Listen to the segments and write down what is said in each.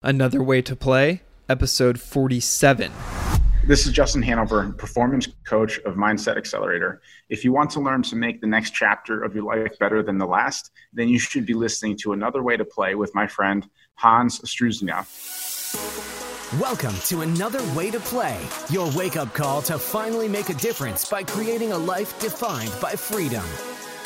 Another Way to Play, episode 47. This is Justin Hanover, performance coach of Mindset Accelerator. If you want to learn to make the next chapter of your life better than the last, then you should be listening to Another Way to Play with my friend Hans Struzyna. Welcome to Another Way to Play, your wake up call to finally make a difference by creating a life defined by freedom.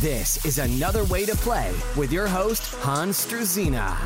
This is Another Way to Play with your host, Hans Struzyna.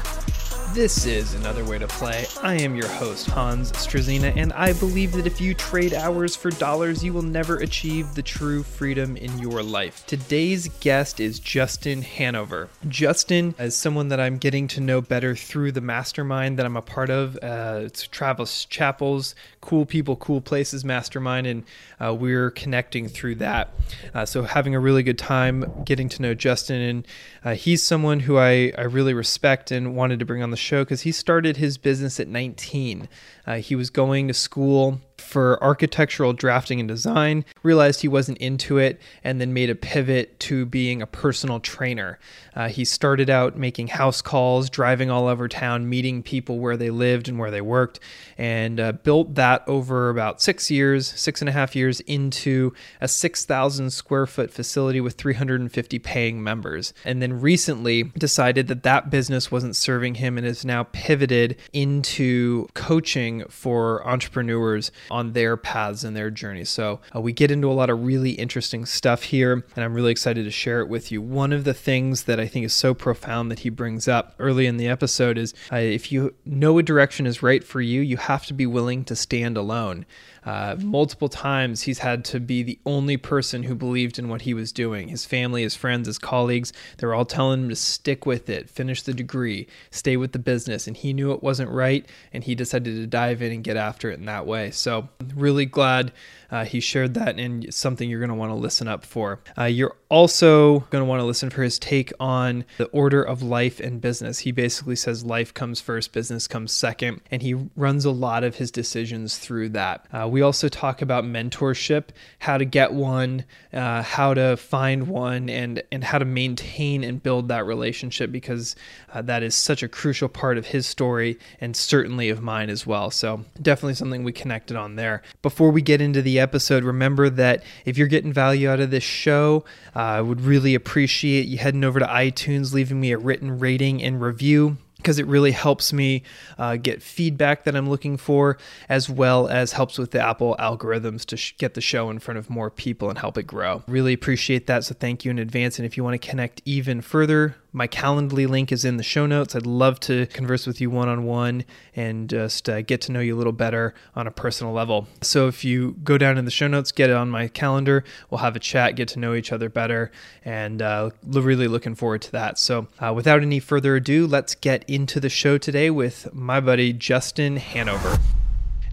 This is Another Way to Play. I am your host, Hans Struzyna, and I believe that if you trade hours for dollars, you will never achieve the true freedom in your life. Today's guest is Justin Hanover. Justin is someone that I'm getting to know better through the mastermind that I'm a part of. Uh, it's Travis Chappell's Cool People, Cool Places Mastermind, and uh, we're connecting through that. Uh, so, having a really good time getting to know Justin, and uh, he's someone who I, I really respect and wanted to bring on the show because he started his business at 19. Uh, he was going to school for architectural drafting and design, realized he wasn't into it, and then made a pivot to being a personal trainer. Uh, he started out making house calls, driving all over town, meeting people where they lived and where they worked, and uh, built that over about six years, six and a half years into a 6,000 square foot facility with 350 paying members. And then recently decided that that business wasn't serving him and has now pivoted into coaching for entrepreneurs on their paths and their journeys. So uh, we get into a lot of really interesting stuff here, and I'm really excited to share it with you. One of the things that I think is so profound that he brings up early in the episode is uh, if you know a direction is right for you, you have to be willing to stand alone. Uh, multiple times he's had to be the only person who believed in what he was doing. His family, his friends, his colleagues, they were all telling him to stick with it, finish the degree, stay with the business. And he knew it wasn't right and he decided to dive in and get after it in that way. So, really glad uh, he shared that and something you're going to want to listen up for. Uh, you're also going to want to listen for his take on the order of life and business. He basically says life comes first, business comes second, and he runs a lot of his decisions through that. Uh, we also talk about mentorship, how to get one, uh, how to find one, and and how to maintain and build that relationship because uh, that is such a crucial part of his story and certainly of mine as well. So definitely something we connected on there. Before we get into the episode, remember that if you're getting value out of this show, uh, I would really appreciate you heading over to iTunes, leaving me a written rating and review because it really helps me uh, get feedback that I'm looking for, as well as helps with the Apple algorithms to sh- get the show in front of more people and help it grow. Really appreciate that. So thank you in advance. And if you want to connect even further, my Calendly link is in the show notes. I'd love to converse with you one on one and just uh, get to know you a little better on a personal level. So if you go down in the show notes, get it on my calendar, we'll have a chat, get to know each other better, and uh, really looking forward to that. So uh, without any further ado, let's get into the show today with my buddy Justin Hanover.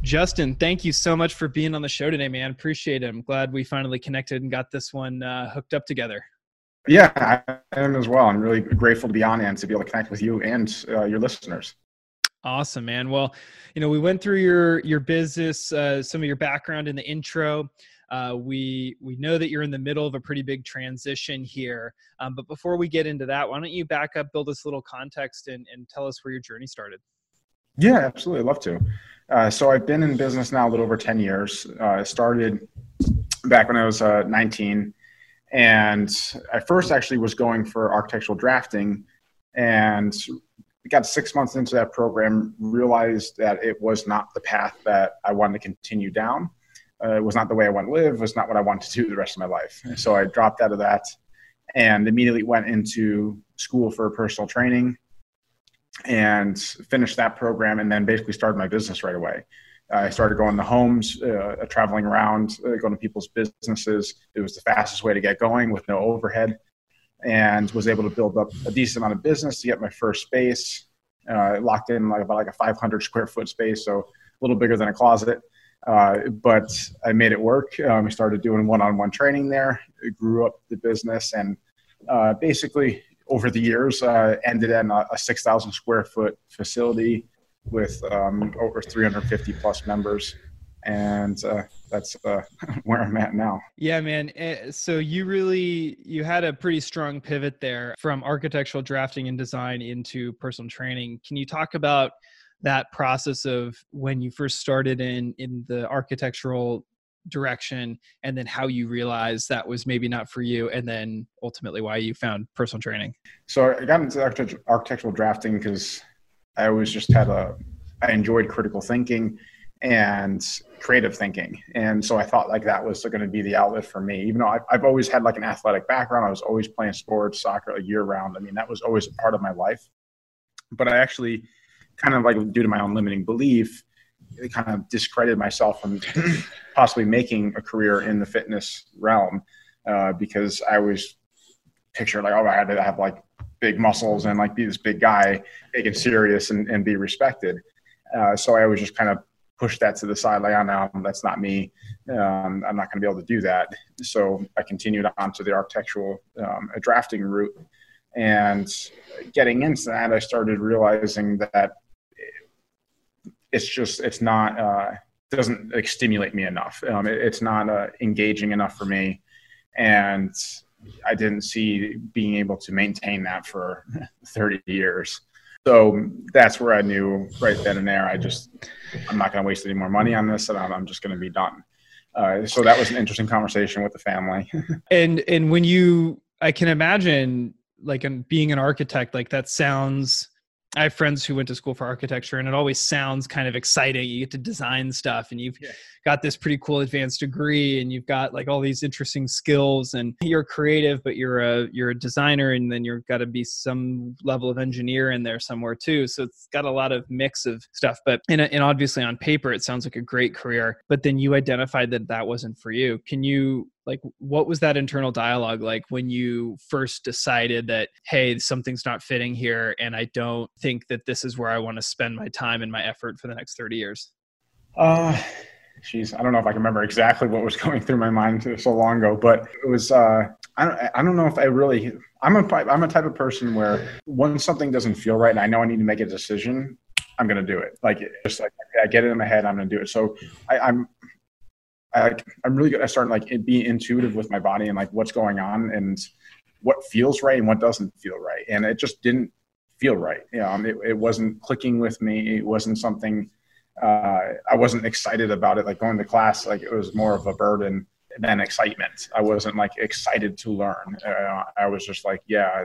Justin, thank you so much for being on the show today, man. Appreciate it. I'm glad we finally connected and got this one uh, hooked up together. Yeah, I am as well. I'm really grateful to be on and to be able to connect with you and uh, your listeners. Awesome, man. Well, you know, we went through your your business, uh, some of your background in the intro. Uh, we we know that you're in the middle of a pretty big transition here. Um, but before we get into that, why don't you back up, build us a little context, and, and tell us where your journey started? Yeah, absolutely. I'd love to. Uh, so I've been in business now a little over 10 years. Uh, I started back when I was uh, 19 and I first actually was going for architectural drafting and got six months into that program, realized that it was not the path that I wanted to continue down. Uh, it was not the way I want to live. It was not what I wanted to do the rest of my life. So I dropped out of that and immediately went into school for personal training and finished that program and then basically started my business right away. I started going to homes, uh, traveling around, uh, going to people's businesses. It was the fastest way to get going with no overhead, and was able to build up a decent amount of business to get my first space. Uh, locked in like about like a 500 square foot space, so a little bigger than a closet. Uh, but I made it work. Um, I started doing one-on-one training there. It grew up the business, and uh, basically over the years uh, ended in a, a 6,000 square foot facility with um, over 350 plus members. And uh, that's uh, where I'm at now. Yeah, man. Eh, so you really you had a pretty strong pivot there from architectural drafting and design into personal training. Can you talk about that process of when you first started in in the architectural direction and then how you realized that was maybe not for you and then ultimately why you found personal training so i got into architectural drafting because i always just had a i enjoyed critical thinking and creative thinking. And so i thought like that was going to be the outlet for me. Even though I've, I've always had like an athletic background i was always playing sports soccer like year round i mean that was always a part of my life. But i actually kind of like due to my own limiting belief it kind of discredited myself from possibly making a career in the fitness realm uh, because I was pictured like, oh, I had to have like big muscles and like be this big guy, take it serious and, and be respected. Uh, so I always just kind of pushed that to the side, like, oh, no, that's not me. Um, I'm not going to be able to do that. So I continued on to the architectural um, drafting route. And getting into that, I started realizing that it's just it's not uh, doesn't like, stimulate me enough. Um, it, it's not uh, engaging enough for me, and I didn't see being able to maintain that for 30 years. So that's where I knew right then and there. I just I'm not going to waste any more money on this, and I'm, I'm just going to be done. Uh, so that was an interesting conversation with the family. and and when you, I can imagine like being an architect, like that sounds I have friends who went to school for architecture, and it always sounds kind of exciting. You get to design stuff, and you've yeah. Got this pretty cool advanced degree, and you've got like all these interesting skills, and you're creative, but you're a you're a designer, and then you've got to be some level of engineer in there somewhere too. So it's got a lot of mix of stuff. But and, and obviously on paper, it sounds like a great career. But then you identified that that wasn't for you. Can you like what was that internal dialogue like when you first decided that hey something's not fitting here and i don't think that this is where i want to spend my time and my effort for the next 30 years uh geez i don't know if i can remember exactly what was going through my mind so long ago but it was uh i don't i don't know if i really i'm a i'm a type of person where when something doesn't feel right and i know i need to make a decision i'm going to do it like just like i get it in my head i'm going to do it so I, i'm I, I'm really good at starting like being intuitive with my body and like what's going on and what feels right and what doesn't feel right. And it just didn't feel right. Know, it, it wasn't clicking with me. It wasn't something uh, I wasn't excited about it. Like going to class, like it was more of a burden than excitement. I wasn't like excited to learn. Uh, I was just like, yeah,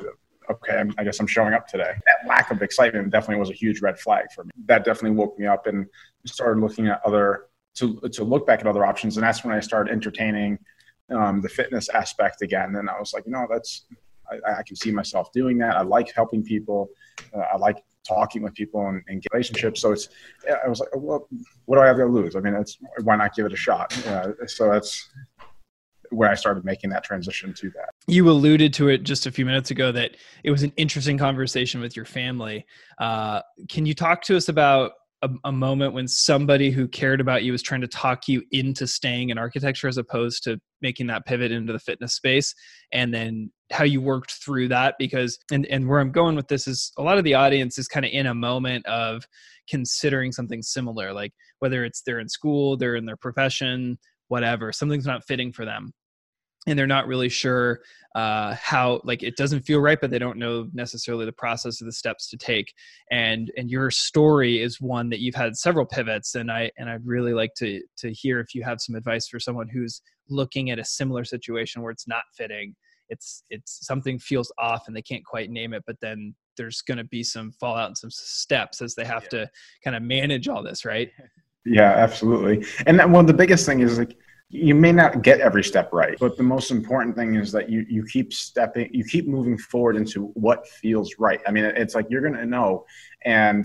okay, I guess I'm showing up today. That lack of excitement definitely was a huge red flag for me. That definitely woke me up and started looking at other to to look back at other options, and that's when I started entertaining um, the fitness aspect again. And I was like, you know, that's I, I can see myself doing that. I like helping people. Uh, I like talking with people and, and relationships. So it's I was like, well, what do I have to lose? I mean, it's why not give it a shot? Uh, so that's where I started making that transition to that. You alluded to it just a few minutes ago that it was an interesting conversation with your family. Uh, can you talk to us about a, a, moment when somebody who cared about you was trying to talk you into staying in architecture as opposed to making that pivot into the fitness space and then how you worked through that because and, and where i'm going with this is a lot of the audience is kind of in a moment of considering something similar like whether it's they're in school they're in their profession whatever something's not fitting for them and they're not really sure uh, how like it doesn't feel right but they don't know necessarily the process or the steps to take. And and your story is one that you've had several pivots and i and i'd really like to to hear if you have some advice for someone who's looking at a similar situation where it's not fitting. It's it's something feels off and they can't quite name it but then there's going to be some fallout and some steps as they have yeah. to kind of manage all this right? Yeah absolutely. And one well, the biggest thing is like you may not get every step right but the most important thing is that you you keep stepping you keep moving forward into what feels right. I mean it's like you're gonna know. And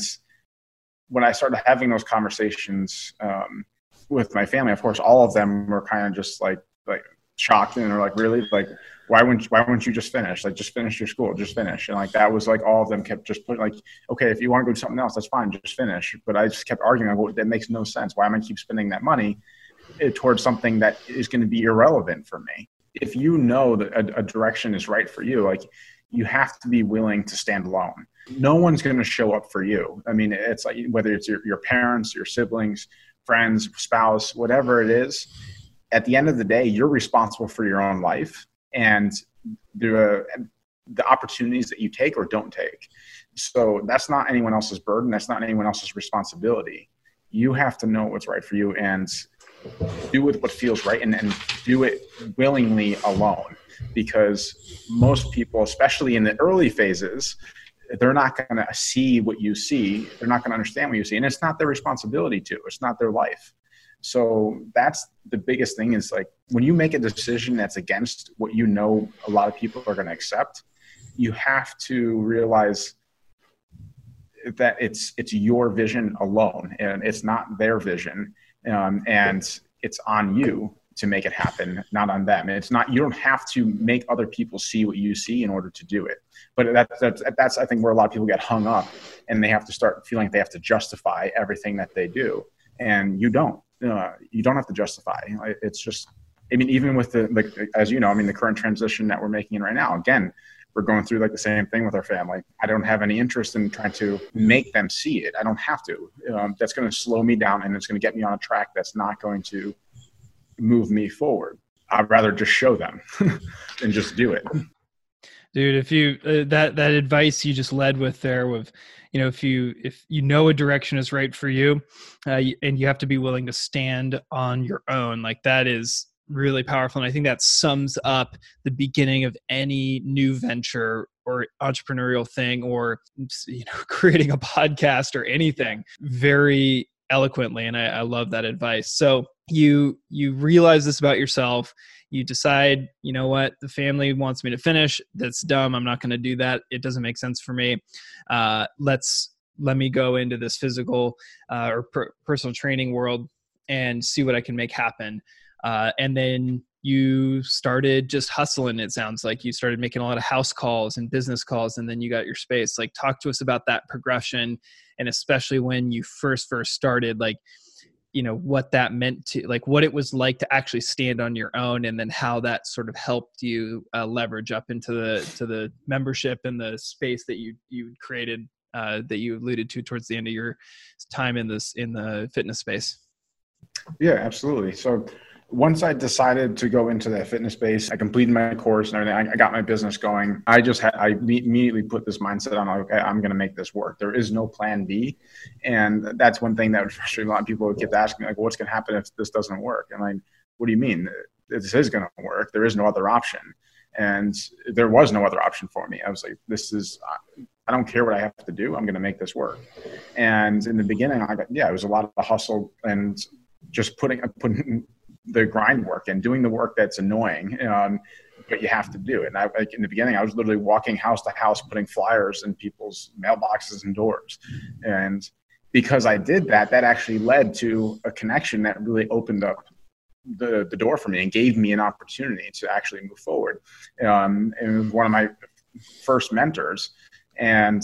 when i started having those conversations um, with my family of course all of them were kind of just like like shocked and they're like really? Like why wouldn't why wouldn't you just finish? Like just finish your school just finish. And like that was like all of them kept just putting like okay if you want to go do something else that's fine just finish. But i just kept arguing like well, that makes no sense. Why am i keep spending that money towards something that is going to be irrelevant for me. if you know that a, a direction is right for you, like you have to be willing to stand alone. No one's going to show up for you. I mean, it's like whether it's your, your parents, your siblings, friends, spouse, whatever it is, at the end of the day, you're responsible for your own life and the, the opportunities that you take or don't take. So that's not anyone else's burden. That's not anyone else's responsibility. You have to know what's right for you and do with what feels right and, and do it willingly alone. Because most people especially in the early phases they're not going to see what you see. They're not going to understand what you see. And it's not their responsibility to. It's not their life. So that's the biggest thing is like when you make a decision that's against what you know a lot of people are going to accept you have to realize that it's it's your vision alone and it's not their vision um, and it's on you to make it happen, not on them. And it's not you don't have to make other people see what you see in order to do it. But that's that's that's I think where a lot of people get hung up, and they have to start feeling like they have to justify everything that they do, and you don't. Uh, you don't have to justify. It's just. I mean, even with the like, as you know, I mean, the current transition that we're making right now. Again, we're going through like the same thing with our family. I don't have any interest in trying to make them see it. I don't have to. Um, that's going to slow me down and it's going to get me on a track that's not going to move me forward. I'd rather just show them and just do it. Dude, if you uh, that that advice you just led with there with you know if you if you know a direction is right for you uh, and you have to be willing to stand on your own like that is really powerful and i think that sums up the beginning of any new venture or entrepreneurial thing or you know creating a podcast or anything. Very eloquently and I, I love that advice. So you you realize this about yourself. You decide you know what? The family wants me to finish. That's dumb. I'm not going to do that. It doesn't make sense for me. Uh, let's let me go into this physical uh, or per- personal training world and see what i can make happen uh, and then you started just hustling it sounds like. You started making a lot of house calls and business calls and then you got your space. Like talk to us about that progression and especially when you first first started like you know what that meant to like what it was like to actually stand on your own and then how that sort of helped you uh, leverage up into the to the membership and the space that you you created uh, that you alluded to towards the end of your time in this in the fitness space. Yeah absolutely. So once I decided to go into that fitness space, I completed my course and everything. I, I got my business going. I just had, I immediately put this mindset on, okay, I'm going to make this work. There is no plan B. And that's one thing that would frustrate a lot of people would kept asking, like, what's going to happen if this doesn't work? And I'm like, what do you mean? This is going to work. There is no other option. And there was no other option for me. I was like, this is, I don't care what I have to do. I'm going to make this work. And in the beginning, I got, yeah, it was a lot of hustle and just putting, putting, the grind work and doing the work that's annoying. Um, but you have to do it. And I, like in the beginning, I was literally walking house to house, putting flyers in people's mailboxes and doors. And because I did that, that actually led to a connection that really opened up the, the door for me and gave me an opportunity to actually move forward. Um, and one of my first mentors, and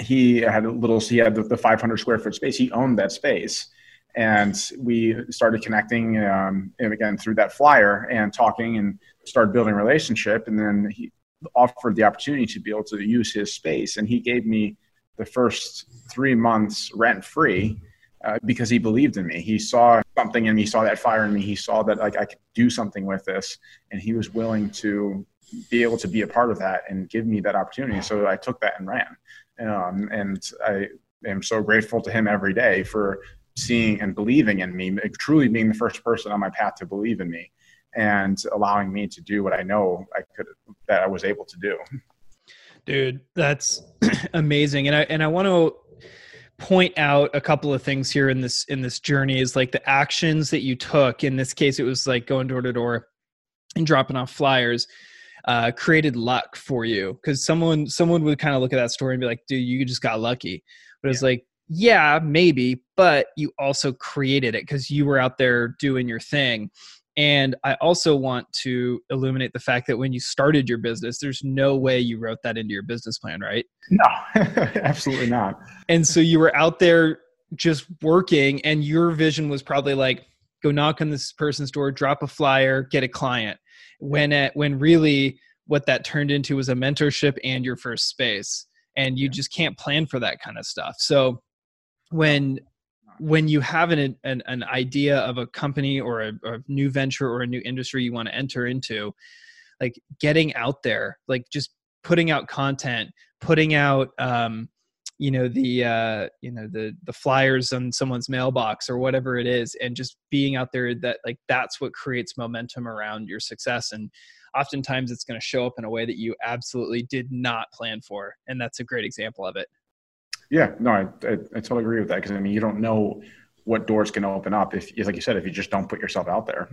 he had a little, he had the, the 500 square foot space. He owned that space and we started connecting um, and again through that flyer and talking and started building a relationship. And then he offered the opportunity to be able to use his space. And he gave me the first three months rent free uh, because he believed in me. He saw something in me he saw that fire in me he saw that like i could do something with this. And he was willing to be able to be a part of that and give me that opportunity. So i took that and ran. Um, and i am so grateful to him every day for seeing and believing in me, truly being the first person on my path to believe in me and allowing me to do what I know I could that I was able to do. Dude, that's amazing. And I and I want to point out a couple of things here in this in this journey is like the actions that you took. In this case it was like going door to door and dropping off flyers. Uh, created luck for you because someone someone would kind of look at that story and be like, "Dude, you just got lucky." But it's yeah. like yeah, maybe, but you also created it because you were out there doing your thing. And I also want to illuminate the fact that when you started your business, there's no way you wrote that into your business plan, right? No, absolutely not. And so you were out there just working, and your vision was probably like, go knock on this person's door, drop a flyer, get a client. when it, when really what that turned into was a mentorship and your first space and you just can't plan for that kind of stuff so when when you have an, an, an idea of a company or a, a new venture or a new industry you want to enter into like getting out there like just putting out content putting out um, you know the uh, you know the the flyers on someone's mailbox or whatever it is and just being out there that like that's what creates momentum around your success and oftentimes it's going to show up in a way that you absolutely did not plan for and that's a great example of it yeah no i, I, I totally agree with that because i mean you don't know what doors can open up if like you said if you just don't put yourself out there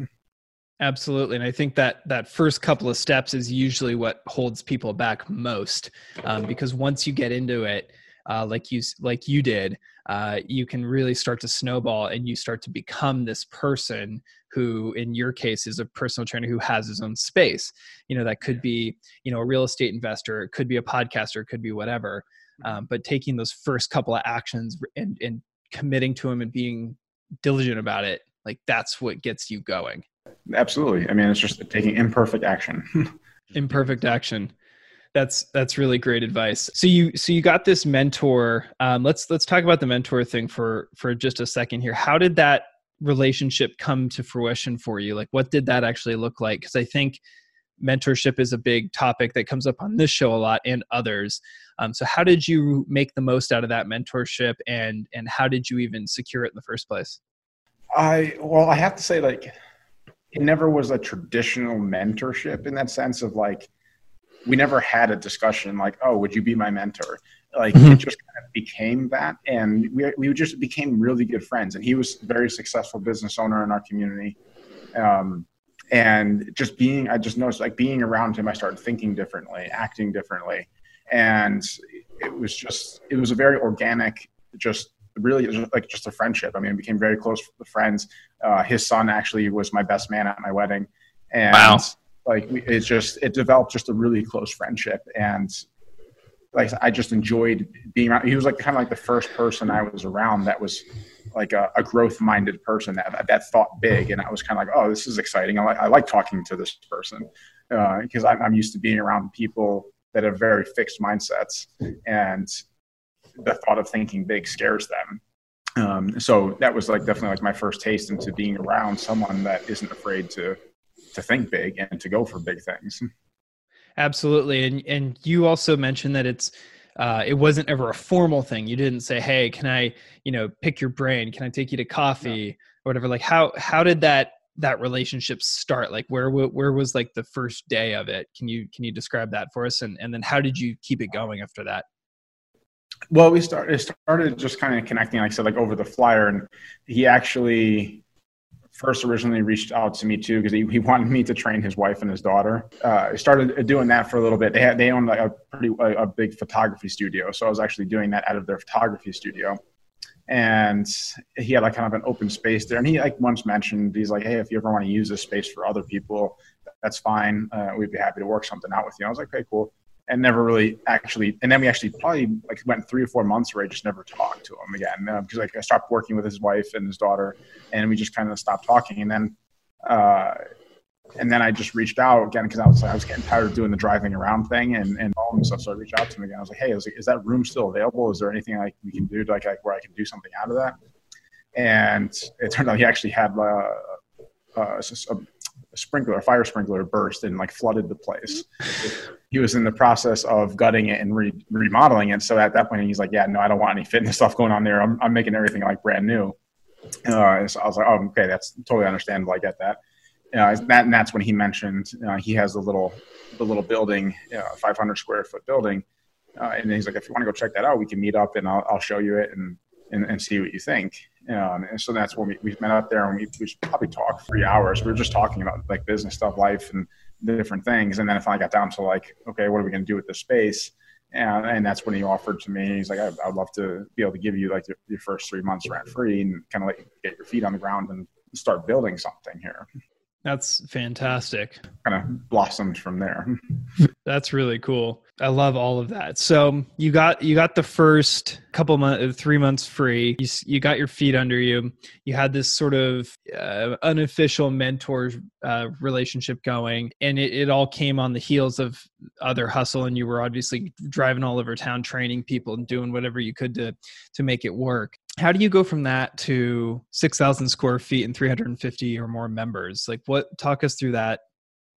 absolutely and i think that that first couple of steps is usually what holds people back most um, because once you get into it uh, like you like you did, uh, you can really start to snowball and you start to become this person who in your case is a personal trainer who has his own space you know that could be you know a real estate investor it could be a podcaster it could be whatever. Um, but taking those first couple of actions and, and committing to them and being diligent about it like that's what gets you going absolutely i mean it's just taking imperfect action imperfect action that's that's really great advice. So you so you got this mentor. Um, let's let's talk about the mentor thing for for just a second here. How did that relationship come to fruition for you? Like, what did that actually look like? Because I think mentorship is a big topic that comes up on this show a lot and others. Um, so, how did you make the most out of that mentorship, and and how did you even secure it in the first place? I well, I have to say, like, it never was a traditional mentorship in that sense of like we never had a discussion like, oh, would you be my mentor? Like mm-hmm. it just kind of became that, and we we just became really good friends. And he was a very successful business owner in our community, um, and just being, I just noticed like being around him, I started thinking differently, acting differently, and it was just it was a very organic, just really just like just a friendship. I mean, it became very close friends. Uh, his son actually was my best man at my wedding, and. Wow like it just it developed just a really close friendship and like I just enjoyed being around. He was like kind of like the first person I was around that was like a, a growth minded person that that thought big, and I was kind of like, oh, this is exciting. I like I like talking to this person because uh, I'm, I'm used to being around people that have very fixed mindsets, and the thought of thinking big scares them. Um, so that was like definitely like my first taste into being around someone that isn't afraid to to think big and to go for big things. Absolutely, and and you also mentioned that it's uh, it wasn't ever a formal thing. You didn't say, "Hey, can I, you know, pick your brain? Can I take you to coffee or whatever?" Like how how did that that relationship start? Like where where was like the first day of it? Can you can you describe that for us? And and then how did you keep it going after that? Well, we started started just kind of connecting, like I said, like over the flyer, and he actually first originally reached out to me too because he, he wanted me to train his wife and his daughter. Uh, I started doing that for a little bit. They had they owned like a pretty a, a, big photography studio, so I was actually doing that out of their photography studio. And he had like kind of an open space there, and he like once mentioned he's like, hey, if you ever want to use this space for other people, that's fine. Uh, we'd be happy to work something out with you. I was like, okay, cool and never really actually and then we actually probably like went three or four months where i just never talked to him again. Because uh, like i stopped working with his wife and his daughter and we just kind of stopped talking and then uh, and then i just reached out again because I was, like I was getting tired of doing the driving around thing and, and all and stuff so i reached out to him again. I was like hey like, is that room still available? Is there anything like we can do to, like, like where i can do something out of that? And it turned out he actually had uh, uh, a, a sprinkler, a fire sprinkler burst and like flooded the place. he was in the process of gutting it and re- remodeling it. So at that point, he's like, "Yeah, no, I don't want any fitness stuff going on there. I'm, I'm making everything like brand new." Uh, so I was like, "Oh, okay, that's totally understandable. I get that." Uh, that and that's when he mentioned uh, he has a little, the little building, uh, 500 square foot building, uh, and he's like, "If you want to go check that out, we can meet up and I'll, I'll show you it and, and and see what you think." Um, and so that's when we, we met up there and we, we probably talked three hours. We were just talking about like business stuff, life, and different things. And then I got down to like, okay, what are we going to do with this space? And, and that's when he offered to me. He's like, I, would love to be able to give you like your, your first three months rent free and kind of like get your feet on the ground and start building something here. That's fantastic. Kind of blossomed from there. That's really cool. I love all of that. So you got you got the first couple months, uh, three months free. You, you got your feet under you. You had this sort of uh, unofficial mentor uh, relationship going, and it, it all came on the heels of other hustle. And you were obviously driving all over town, training people and doing whatever you could to to make it work how do you go from that to 6000 square feet and 350 or more members? Like what talk us through that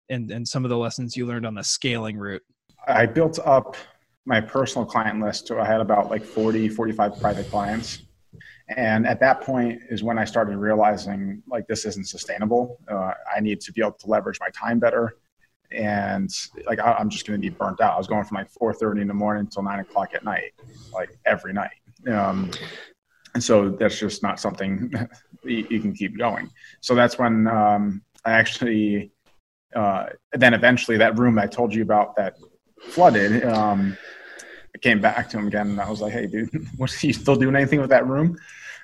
and and some of the lessons you learned on the scaling route. I built up my personal client list so i had about like 40 45 private clients. And at that point is when i started realizing like this isn't sustainable. Uh, i need to be able to leverage my time better. And like I, am just going to be burnt out. I was going from like 4.30 in the morning until 9 o'clock at night like every night. Um, and so that's just not something you, you, can keep going. So that's when um, I actually, uh, then eventually that room I told you about that flooded. Um, I came back to him again and I was like, "Hey, dude, was he still doing anything with that room?"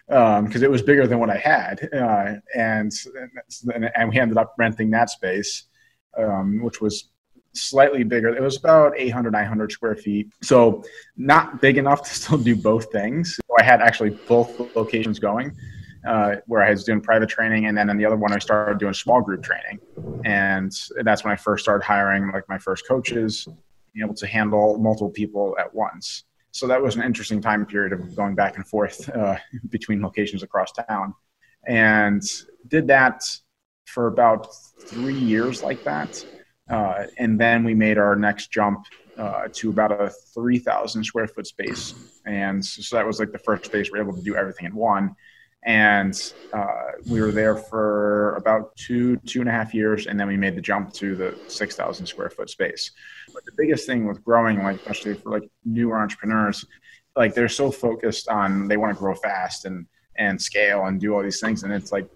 Because um, it was bigger than what I had, uh, and and we ended up renting that space, um, which was slightly bigger. It was about 800, 900 square feet. So not big enough to still do both things. So I had actually both locations going. Uh, where I was doing private training, and then in the other one I started doing small group training, and that's when I first started hiring like my first coaches, being able to handle multiple people at once. So that was an interesting time period of going back and forth uh, between locations across town, and did that for about three years like that. Uh, and then we made our next jump uh, to about a 3,000 square foot space. And so, so, that was like the first space we were able to do everything in one. And uh, we were there for about two, two and a half years. And then we made the jump to the 6,000 square foot space. But the biggest thing with growing, like, especially for like newer entrepreneurs, like they're so focused on they want to grow fast and, and scale and do all these things. And it's like,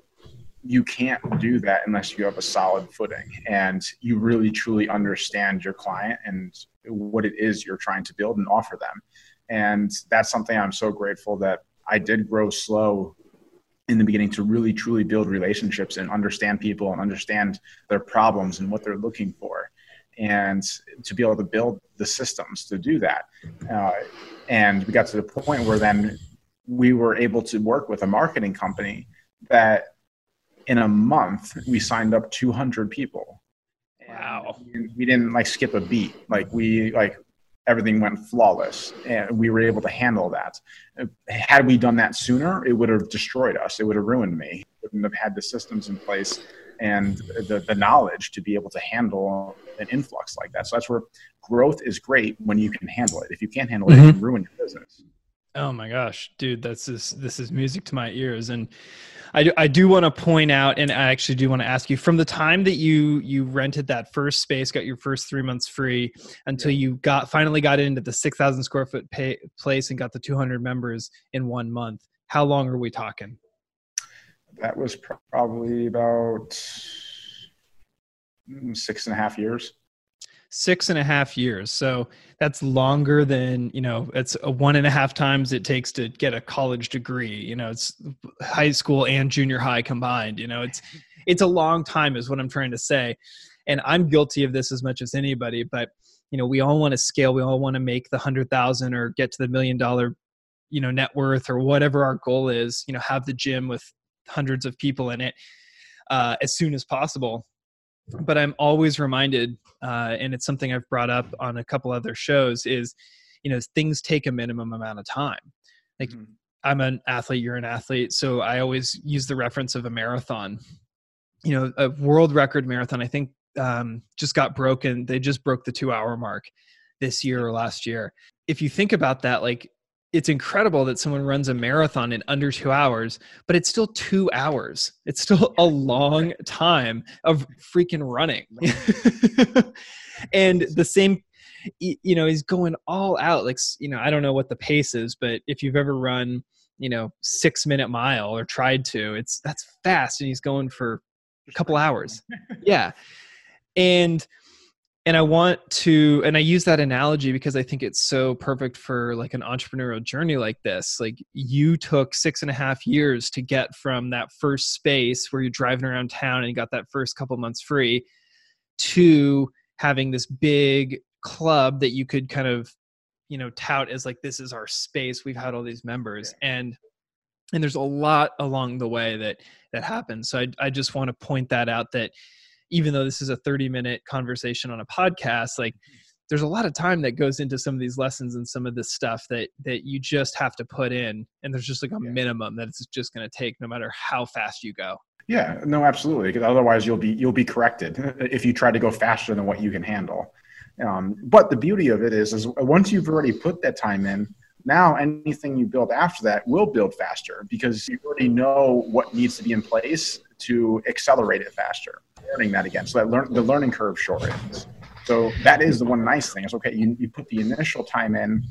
you can't do that unless you have a solid footing and you really truly understand your client and what it is you're trying to build and offer them. And that's something I'm so grateful that I did grow slow in the beginning to really truly build relationships and understand people and understand their problems and what they're looking for and to be able to build the systems to do that. Uh, and we got to the point where then we were able to work with a marketing company that in a month we signed up 200 people. Wow. we didn't like skip a beat. Like we like everything went flawless and we were able to handle that. Had we done that sooner it would have destroyed us. It would have ruined me. Wouldn't have had the systems in place and the, the knowledge to be able to handle an influx like that. So that's where growth is great when you can handle it. If you can't handle it mm-hmm. it can ruin your business. Oh my gosh, dude, that's this this is music to my ears. And I do, I do want to point out, and I actually do want to ask you from the time that you you rented that first space, got your first three months free, until you got finally got into the six thousand square foot pay, place and got the two hundred members in one month. How long are we talking? That was probably about mm, six and a half years six and a half years. So that's longer than, you know, it's a one and a half times it takes to get a college degree. You know, it's high school and junior high combined. You know, it's it's a long time is what I'm trying to say. And I'm guilty of this as much as anybody, but you know, we all want to scale, we all want to make the hundred thousand or get to the million dollar, you know, net worth or whatever our goal is, you know, have the gym with hundreds of people in it uh, as soon as possible but I'm always reminded, uh, and it's something I've brought up on a couple other shows, is you know things take a minimum amount of time. Like mm-hmm. I'm an athlete, you're an athlete, so I always use the reference of a marathon. You know, a world record marathon. I think um, just got broken. They just broke the two hour mark this year or last year. If you think about that, like it's incredible that someone runs a marathon in under two hours, but it's still two hours. It's still a long time of freaking running. and the same, you know, he's going all out. Like, you know, I don't know what the pace is, but if you've ever run, you know, six minute mile or tried to, it's that's fast. And he's going for a couple hours. yeah. And, and I want to, and I use that analogy because I think it's so perfect for like an entrepreneurial journey like this. Like you took six and a half years to get from that first space where you're driving around town and you got that first couple months free to having this big club that you could kind of, you know, tout as like, this is our space. We've had all these members and, and there's a lot along the way that, that happens. So I, I just want to point that out that, even though this is a 30 minute conversation on a podcast like there's a lot of time that goes into some of these lessons and some of this stuff that that you just have to put in and there's just like a yeah. minimum that it's just going to take no matter how fast you go. Yeah no absolutely because otherwise you'll be you'll be corrected if you try to go faster than what you can handle. Um, but the beauty of it is is once you've already put that time in now anything you build after that will build faster because you already know what needs to be in place to accelerate it faster learning that again. So that learn, the learning curve shortens. So that is the one nice thing is okay, you, you put the initial time in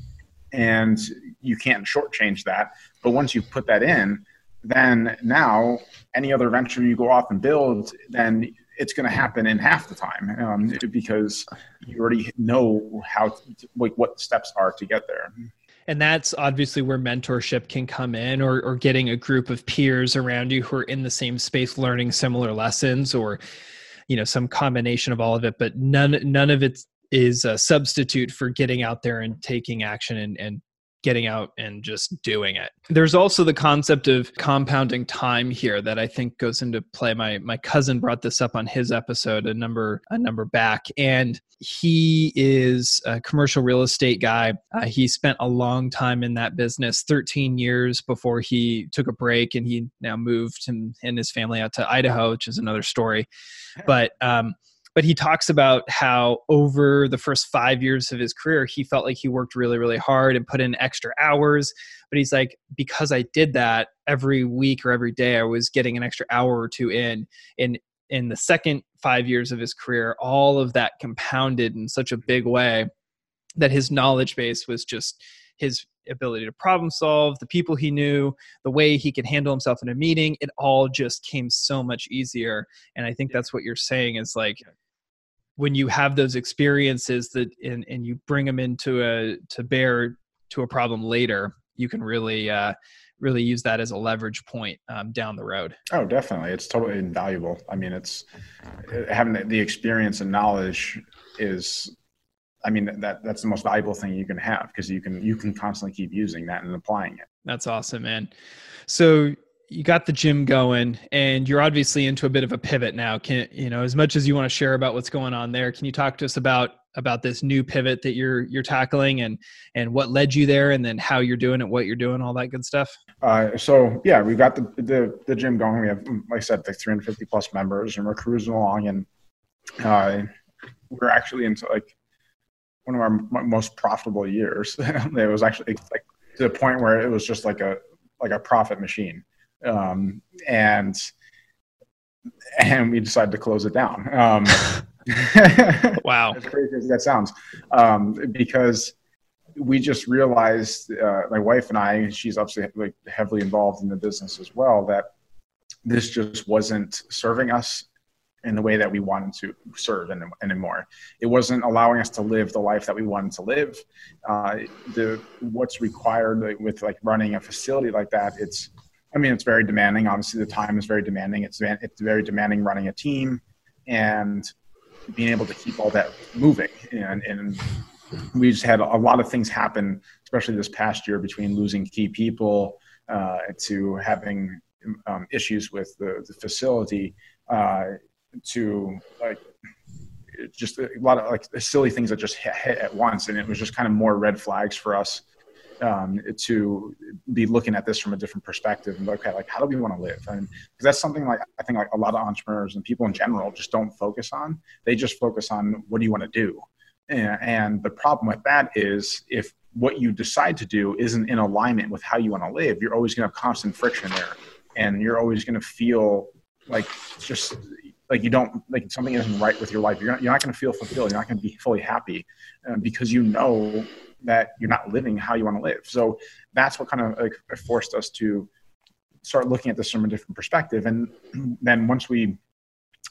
and you can't shortchange that. But once you put that in, then now any other venture you go off and build, then it's going to happen in half the time um, because you already know how to, like what steps are to get there and that's obviously where mentorship can come in or, or getting a group of peers around you who are in the same space learning similar lessons or you know some combination of all of it. But none none of it is a substitute for getting out there and taking action and, and getting out and just doing it. There's also the concept of compounding time here that I think goes into play. My my cousin brought this up on his episode a number a number back, and he is a commercial real estate guy. Uh, he spent a long time in that business, 13 years before he took a break, and he now moved him and his family out to Idaho, which is another story. But um, but he talks about how over the first five years of his career he felt like he worked really really hard and put in extra hours. But he's like because i did that every week or every day i was getting an extra hour or two in. In in the second five years of his career all of that compounded in such a big way that his knowledge base was just his ability to problem solve, the people he knew, the way he could handle himself in a meeting, it all just came so much easier. And I think that's what you're saying is like when you have those experiences that and, and you bring them into a to bear to a problem later you can really uh, really use that as a leverage point um, down the road. Oh definitely. It's totally invaluable. I mean it's having the experience and knowledge is i mean that that's the most valuable thing you can have because you can you can constantly keep using that and applying it. That's awesome man. So you got the gym going and you're obviously into a bit of a pivot now. Can you know as much as you want to share about what's going on there can you talk to us about about this new pivot that you're you're tackling and and what led you there and then how you're doing it what you're doing all that good stuff? Uh, so yeah we've got the, the the gym going. We have like i said like 350 plus members and we're cruising along and uh, we're actually into like one of our most profitable years. It was actually like to the point where it was just like a like a profit machine um, and and we decided to close it down. Um, wow, as crazy as that sounds, um, because we just realized, uh, my wife and I, she's obviously like heavily involved in the business as well, that this just wasn't serving us in the way that we wanted to serve anymore. It wasn't allowing us to live the life that we wanted to live. Uh, the what's required with like running a facility like that, it's I mean, it's very demanding. Obviously, the time is very demanding. It's it's very demanding running a team and being able to keep all that moving. And, and we just had a lot of things happen, especially this past year, between losing key people uh, to having um, issues with the, the facility uh, to like just a lot of like silly things that just hit, hit at once. And it was just kind of more red flags for us um, to be looking at this from a different perspective and okay, like how do we want to live? And because that's something like I think like a lot of entrepreneurs and people in general just don't focus on. They just focus on what do you want to do, and, and the problem with that is if what you decide to do isn't in alignment with how you want to live, you're always going to have constant friction there, and you're always going to feel like just like you don't like something isn't right with your life. You're not, you're not going to feel fulfilled. You're not going to be fully happy uh, because you know that you're not living how you want to live. So that's what kind of like forced us to start looking at this from a different perspective. And then once we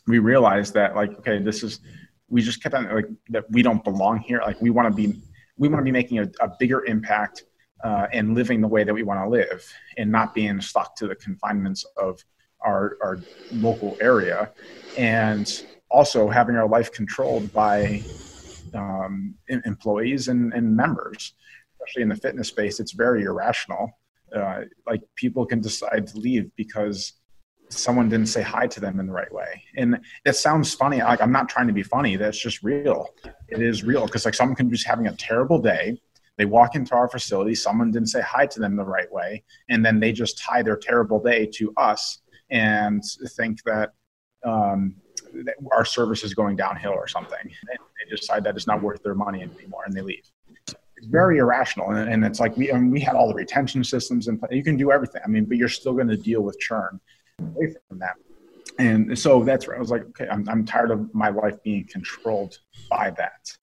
we realized that like okay, this is we just kept on like that we don't belong here. Like we want to be we want to be making a, a bigger impact uh, and living the way that we want to live and not being stuck to the confinements of our, our local area and also having our life controlled by um, employees and, and, members especially in the fitness space it's very irrational. Uh, like people can decide to leave because someone didn't say hi to them in the right way. And it sounds funny like i'm not trying to be funny that's just real. It is real because like someone can be just having a terrible day they walk into our facility someone didn't say hi to them the right way and then they just tie their terrible day to us and think that, um, that our service is going downhill or something they decide that it's not worth their money anymore and they leave it's very irrational and, and it's like we I mean, we had all the retention systems and you can do everything i mean but you're still going to deal with churn away from that. And so that's where I was like, okay, I'm, I'm tired of my life being controlled by that.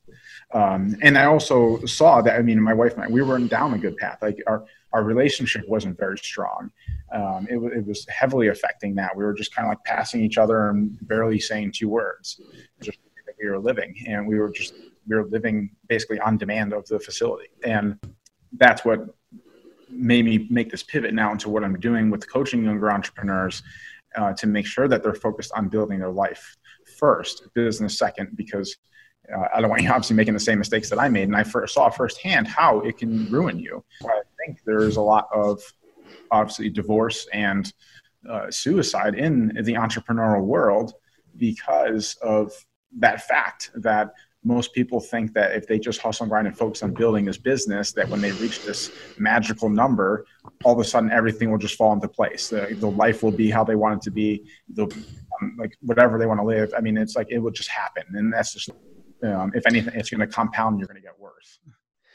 Um, and I also saw that, I mean, my wife and I, we weren't down a good path. Like our, our relationship wasn't very strong. Um, it, it was heavily affecting that. We were just kind of like passing each other and barely saying two words. Just we were living and we were just, we were living basically on demand of the facility. And that's what made me make this pivot now into what I'm doing with coaching younger entrepreneurs uh, to make sure that they're focused on building their life first, business second, because uh, I don't want you obviously making the same mistakes that I made. And I first saw firsthand how it can ruin you. I think there's a lot of obviously divorce and uh, suicide in the entrepreneurial world because of that fact that most people think that if they just hustle and grind and focus on building this business, that when they reach this magical number, all of a sudden everything will just fall into place. The, the life will be how they want it to be. The um, like whatever they want to live. I mean, it's like it will just happen, and that's just um, if anything, it's going to compound. You're going to get worse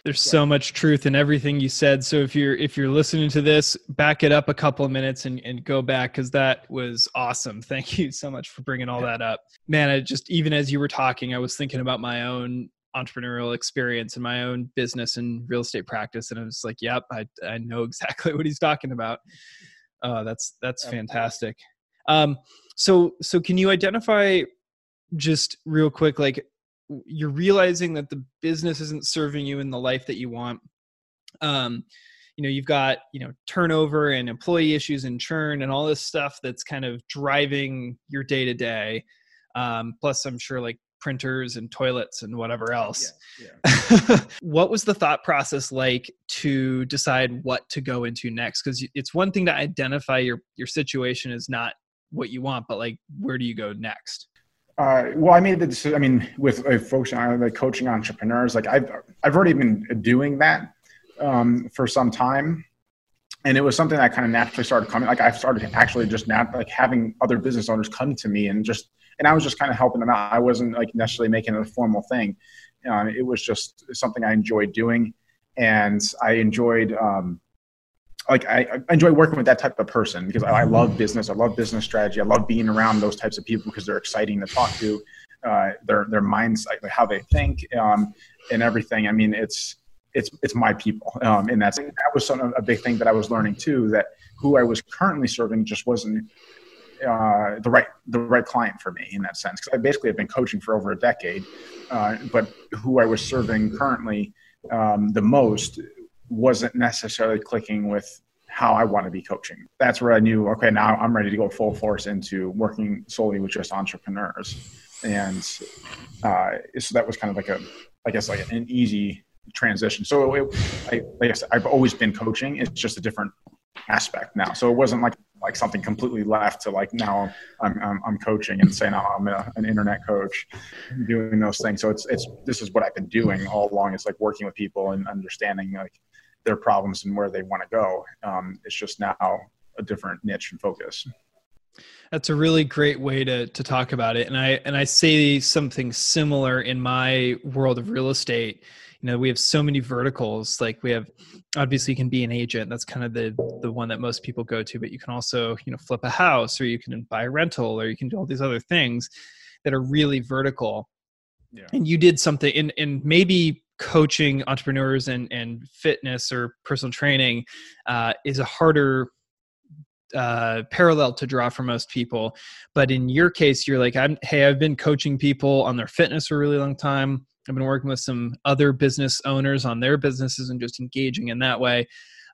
there's so much truth in everything you said. So if you're if you're listening to this back it up a couple of minutes and, and go back because that was awesome. Thank you so much for bringing all that up. Man i just even as you were talking i was thinking about my own entrepreneurial experience and my own business and real estate practice and i was like yep i, I know exactly what he's talking about. Uh, that's that's fantastic. Um, so so can you identify just real quick like you're realizing that the business isn't serving you in the life that you want. Um you know you've got you know turnover and employee issues and churn and all this stuff that's kind of driving your day to day um plus i'm sure like printers and toilets and whatever else. Yeah, yeah. what was the thought process like to decide what to go into next? Because it's one thing to identify your your situation is not what you want but like where do you go next uh, well, I made the decision. I mean, with uh, folks on like coaching entrepreneurs, like I've I've already been doing that um, for some time, and it was something that kind of naturally started coming. Like I started actually just now like having other business owners come to me and just and I was just kind of helping them out. I wasn't like necessarily making it a formal thing. Um, it was just something I enjoyed doing, and I enjoyed um, like I, I, enjoy working with that type of person because I, I, love business. I love business strategy. I love being around those types of people because they're exciting to talk to. Uh, their their minds, like how they think, um, and everything. I mean, it's it's it's my people, um, and that's that was some, a big thing that I was learning too. That who I was currently serving just wasn't uh, the right the right client for me in that sense. Because I basically have been coaching for over a decade, uh, but who I was serving currently um, the most wasn't necessarily clicking with how I want to be coaching. That's where I knew, okay, now I'm ready to go full force into working solely with just entrepreneurs. And uh, so that was kind of like a, I guess, like an easy transition. So it, I, like I said, I've always been coaching. It's just a different aspect now. So it wasn't like like something completely left to like now I'm I'm, I'm coaching and saying oh, I'm a, an internet coach, doing those things. So it's it's this is what I've been doing all along. It's like working with people and understanding like their problems and where they want to go. Um, it's just now a different niche and focus. That's a really great way to to talk about it, and I and I say something similar in my world of real estate. You know, we have so many verticals. Like we have, obviously, you can be an agent. That's kind of the the one that most people go to. But you can also, you know, flip a house, or you can buy a rental, or you can do all these other things that are really vertical. Yeah. And you did something, and and maybe coaching entrepreneurs and and fitness or personal training uh, is a harder uh, parallel to draw for most people. But in your case, you're like, I'm, hey, I've been coaching people on their fitness for a really long time. I've been working with some other business owners on their businesses and just engaging in that way.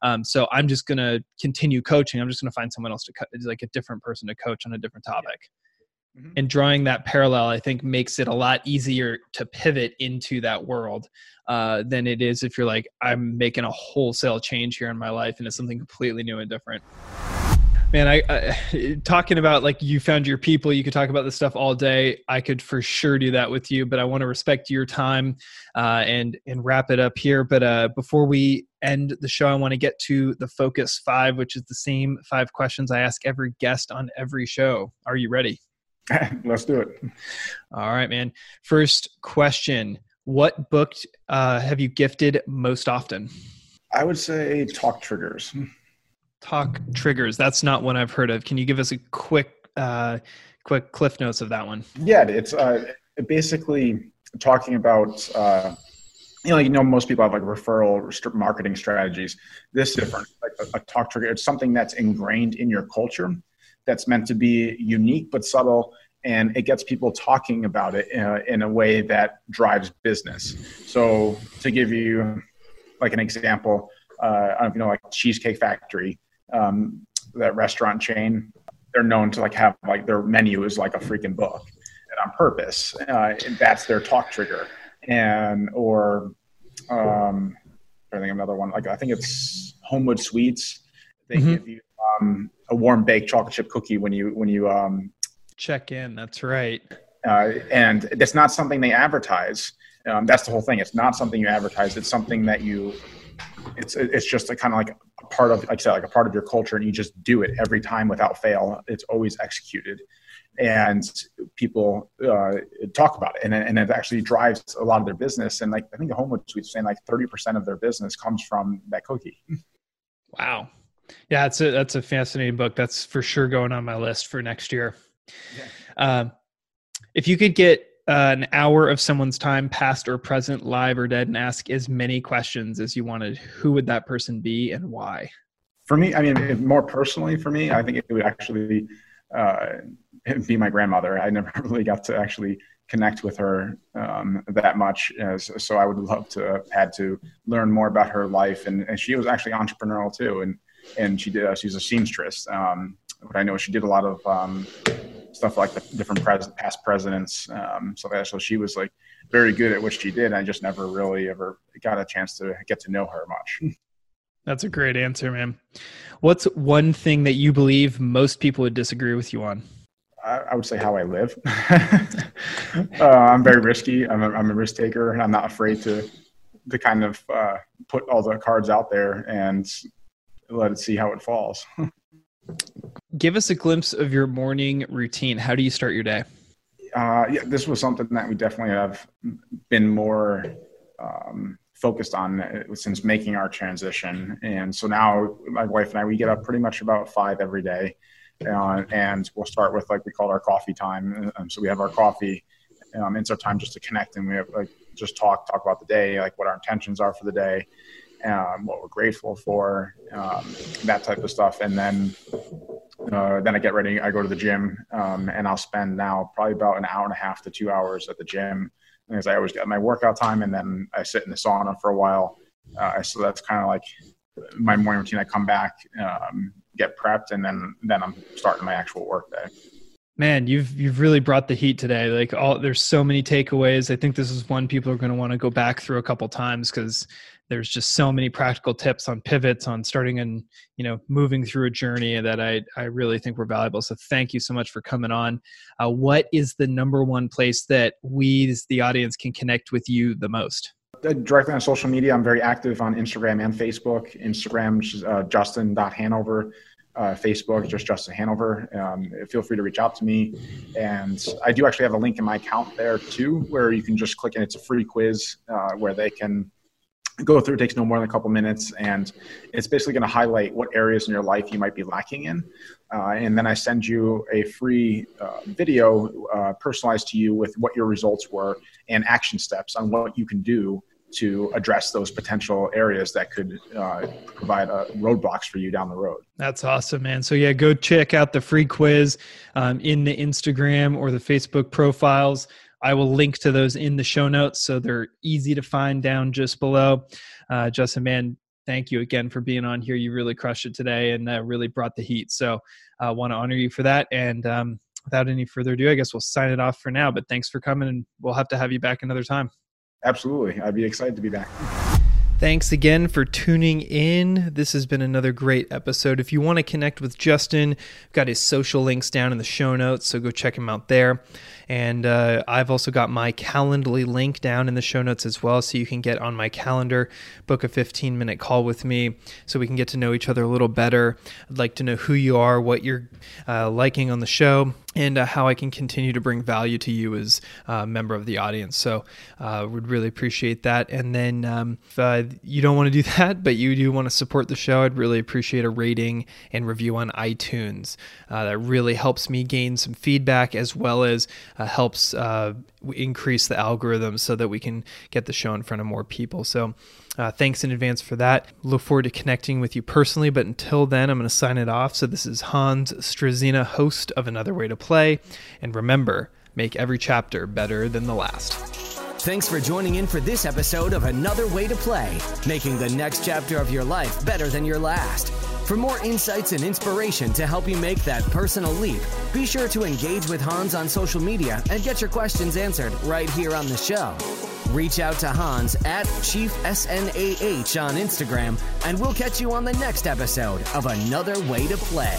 Um, so I'm just going to continue coaching. I'm just going to find someone else to co- like a different person to coach on a different topic. Mm-hmm. And drawing that parallel, I think, makes it a lot easier to pivot into that world uh, than it is if you're like, I'm making a wholesale change here in my life and it's something completely new and different. Man I, I, talking about like you found your people you could talk about this stuff all day. I could for sure do that with you but i want to respect your time uh, and and wrap it up here. But uh, before we end the show i want to get to the focus five which is the same five questions i ask every guest on every show. Are you ready let's do it all right man first question what book uh, have you gifted most often i would say talk triggers talk triggers. That's not one I've heard of. Can you give us a quick, uh, quick cliff notes of that one? Yeah, it's uh, basically talking about. Uh, you know, you know, most people have like referral marketing strategies. This is different, like a, a talk trigger. It's something that's ingrained in your culture, that's meant to be unique but subtle, and it gets people talking about it in uh, a, in a way that drives business. So, to give you like an example, uh, I don't know you know, like Cheesecake Factory um, that restaurant chain, they're known to like have like their menu is like a freaking book, and on purpose. Uh, and that's their talk trigger, and or um, I think another one like I think it's Homewood Suites. They mm-hmm. give you um, a warm baked chocolate chip cookie when you when you um, check in. That's right. Uh, and it's not something they advertise. Um, that's the whole thing. It's not something you advertise. It's something that you. It's it's just a kind of like a part of, like I said, like a part of your culture, and you just do it every time without fail. It's always executed, and people uh, talk about it, and and it actually drives a lot of their business. And like I think the Homewood Suite's saying, like thirty percent of their business comes from that cookie. Wow, yeah, that's a that's a fascinating book. That's for sure going on my list for next year. Yeah. Uh, if you could get uh, an hour of someone's time, past or present, live or dead, and ask as many questions as you wanted, who would that person be and why? For me, I mean, more personally, for me, I think it would actually uh, be my grandmother. I never really got to actually connect with her um, that much, as, so I would love to have had to learn more about her life. And, and she was actually entrepreneurial too, and and she did. Uh, she's a seamstress. Um, but I know she did a lot of um, stuff like the different pres- past presidents. Um, so that so she was like very good at what she did. I just never really ever got a chance to get to know her much. That's a great answer, man. What's one thing that you believe most people would disagree with you on? I, I would say how I live. uh, I'm very risky. I'm a, I'm a risk taker, and I'm not afraid to to kind of uh, put all the cards out there and let it see how it falls. Give us a glimpse of your morning routine. How do you start your day? Uh, yeah, this was something that we definitely have been more um, focused on uh, since making our transition. And so now my wife and I, we get up pretty much about five every day. Uh, and we'll start with like we call it our coffee time. Um, so we have our coffee. Um, it's our time just to connect and we have like just talk, talk about the day, like what our intentions are for the day um, what we're grateful for, um, that type of stuff. And then uh, then I get ready. I go to the gym, um, and I'll spend now probably about an hour and a half to two hours at the gym, because I always get my workout time, and then I sit in the sauna for a while. Uh, so that's kind of like my morning routine. I come back, um, get prepped, and then then I'm starting my actual work day. Man, you've you've really brought the heat today. Like all there's so many takeaways. I think this is one people are going to want to go back through a couple times because there's just so many practical tips on pivots on starting and you know moving through a journey that i i really think were valuable. So thank you so much for coming on. Uh, what is the number one place that we as the audience can connect with you the most? Uh, directly on social media i'm very active on instagram and facebook. Instagram uh, justin.hanover uh, Facebook, just Justin Hanover. Um, feel free to reach out to me. And I do actually have a link in my account there too, where you can just click and it's a free quiz uh, where they can go through. It takes no more than a couple minutes, and it's basically going to highlight what areas in your life you might be lacking in. Uh, and then I send you a free uh, video uh, personalized to you with what your results were and action steps on what you can do to address those potential areas that could uh, provide uh, roadblocks for you down the road. That's awesome, man. So yeah, go check out the free quiz um, in the Instagram or the Facebook profiles. I will link to those in the show notes, so they're easy to find down just below. Uh, Justin, man, thank you again for being on here. You really crushed it today and uh, really brought the heat. So I uh, want to honor you for that. And um, without any further ado, I guess we'll sign it off for now. But thanks for coming, and we'll have to have you back another time. Absolutely. I'd be excited to be back. Thanks again for tuning in. This has been another great episode. If you want to connect with Justin, I've got his social links down in the show notes, so go check him out there. And uh, I've also got my Calendly link down in the show notes as well, so you can get on my calendar, book a 15 minute call with me so we can get to know each other a little better. I'd like to know who you are, what you're uh, liking on the show, and uh, how I can continue to bring value to you as a member of the audience. So, uh, would really appreciate that. And then, um, if uh, you don't want to do that, but you do want to support the show, I'd really appreciate a rating and review on iTunes. Uh, that really helps me gain some feedback as well as uh, helps uh, increase the algorithm so that we can get the show in front of more people. So, uh, thanks in advance for that. Look forward to connecting with you personally, but until then, I'm going to sign it off. So, this is Hans Struzyna, host of Another Way to Play. And remember, make every chapter better than the last. Thanks for joining in for this episode of Another Way to Play, making the next chapter of your life better than your last. For more insights and inspiration to help you make that personal leap, be sure to engage with Hans on social media and get your questions answered right here on the show. Reach out to Hans at Chief SNAH on Instagram, and we'll catch you on the next episode of Another Way to Play.